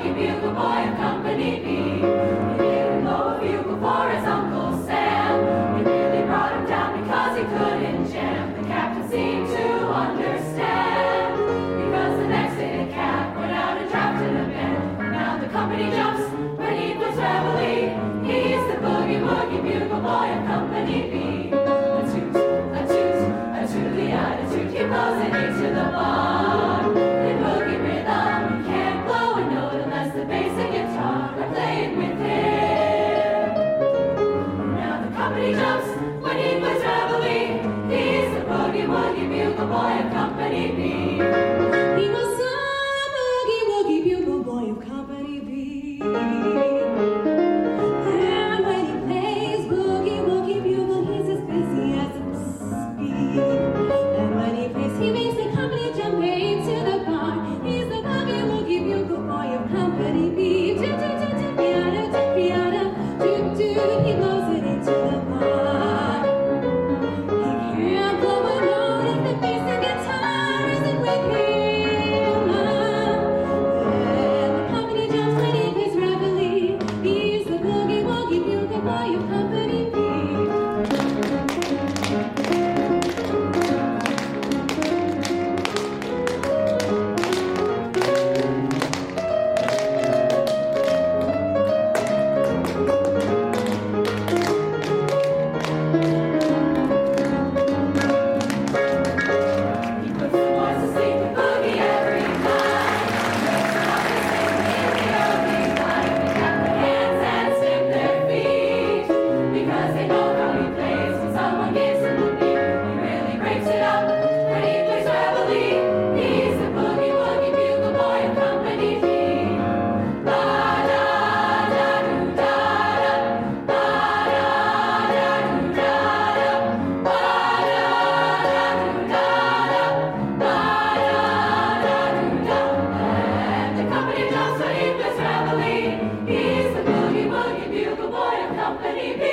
you bugle boy and company company B. why you come. company.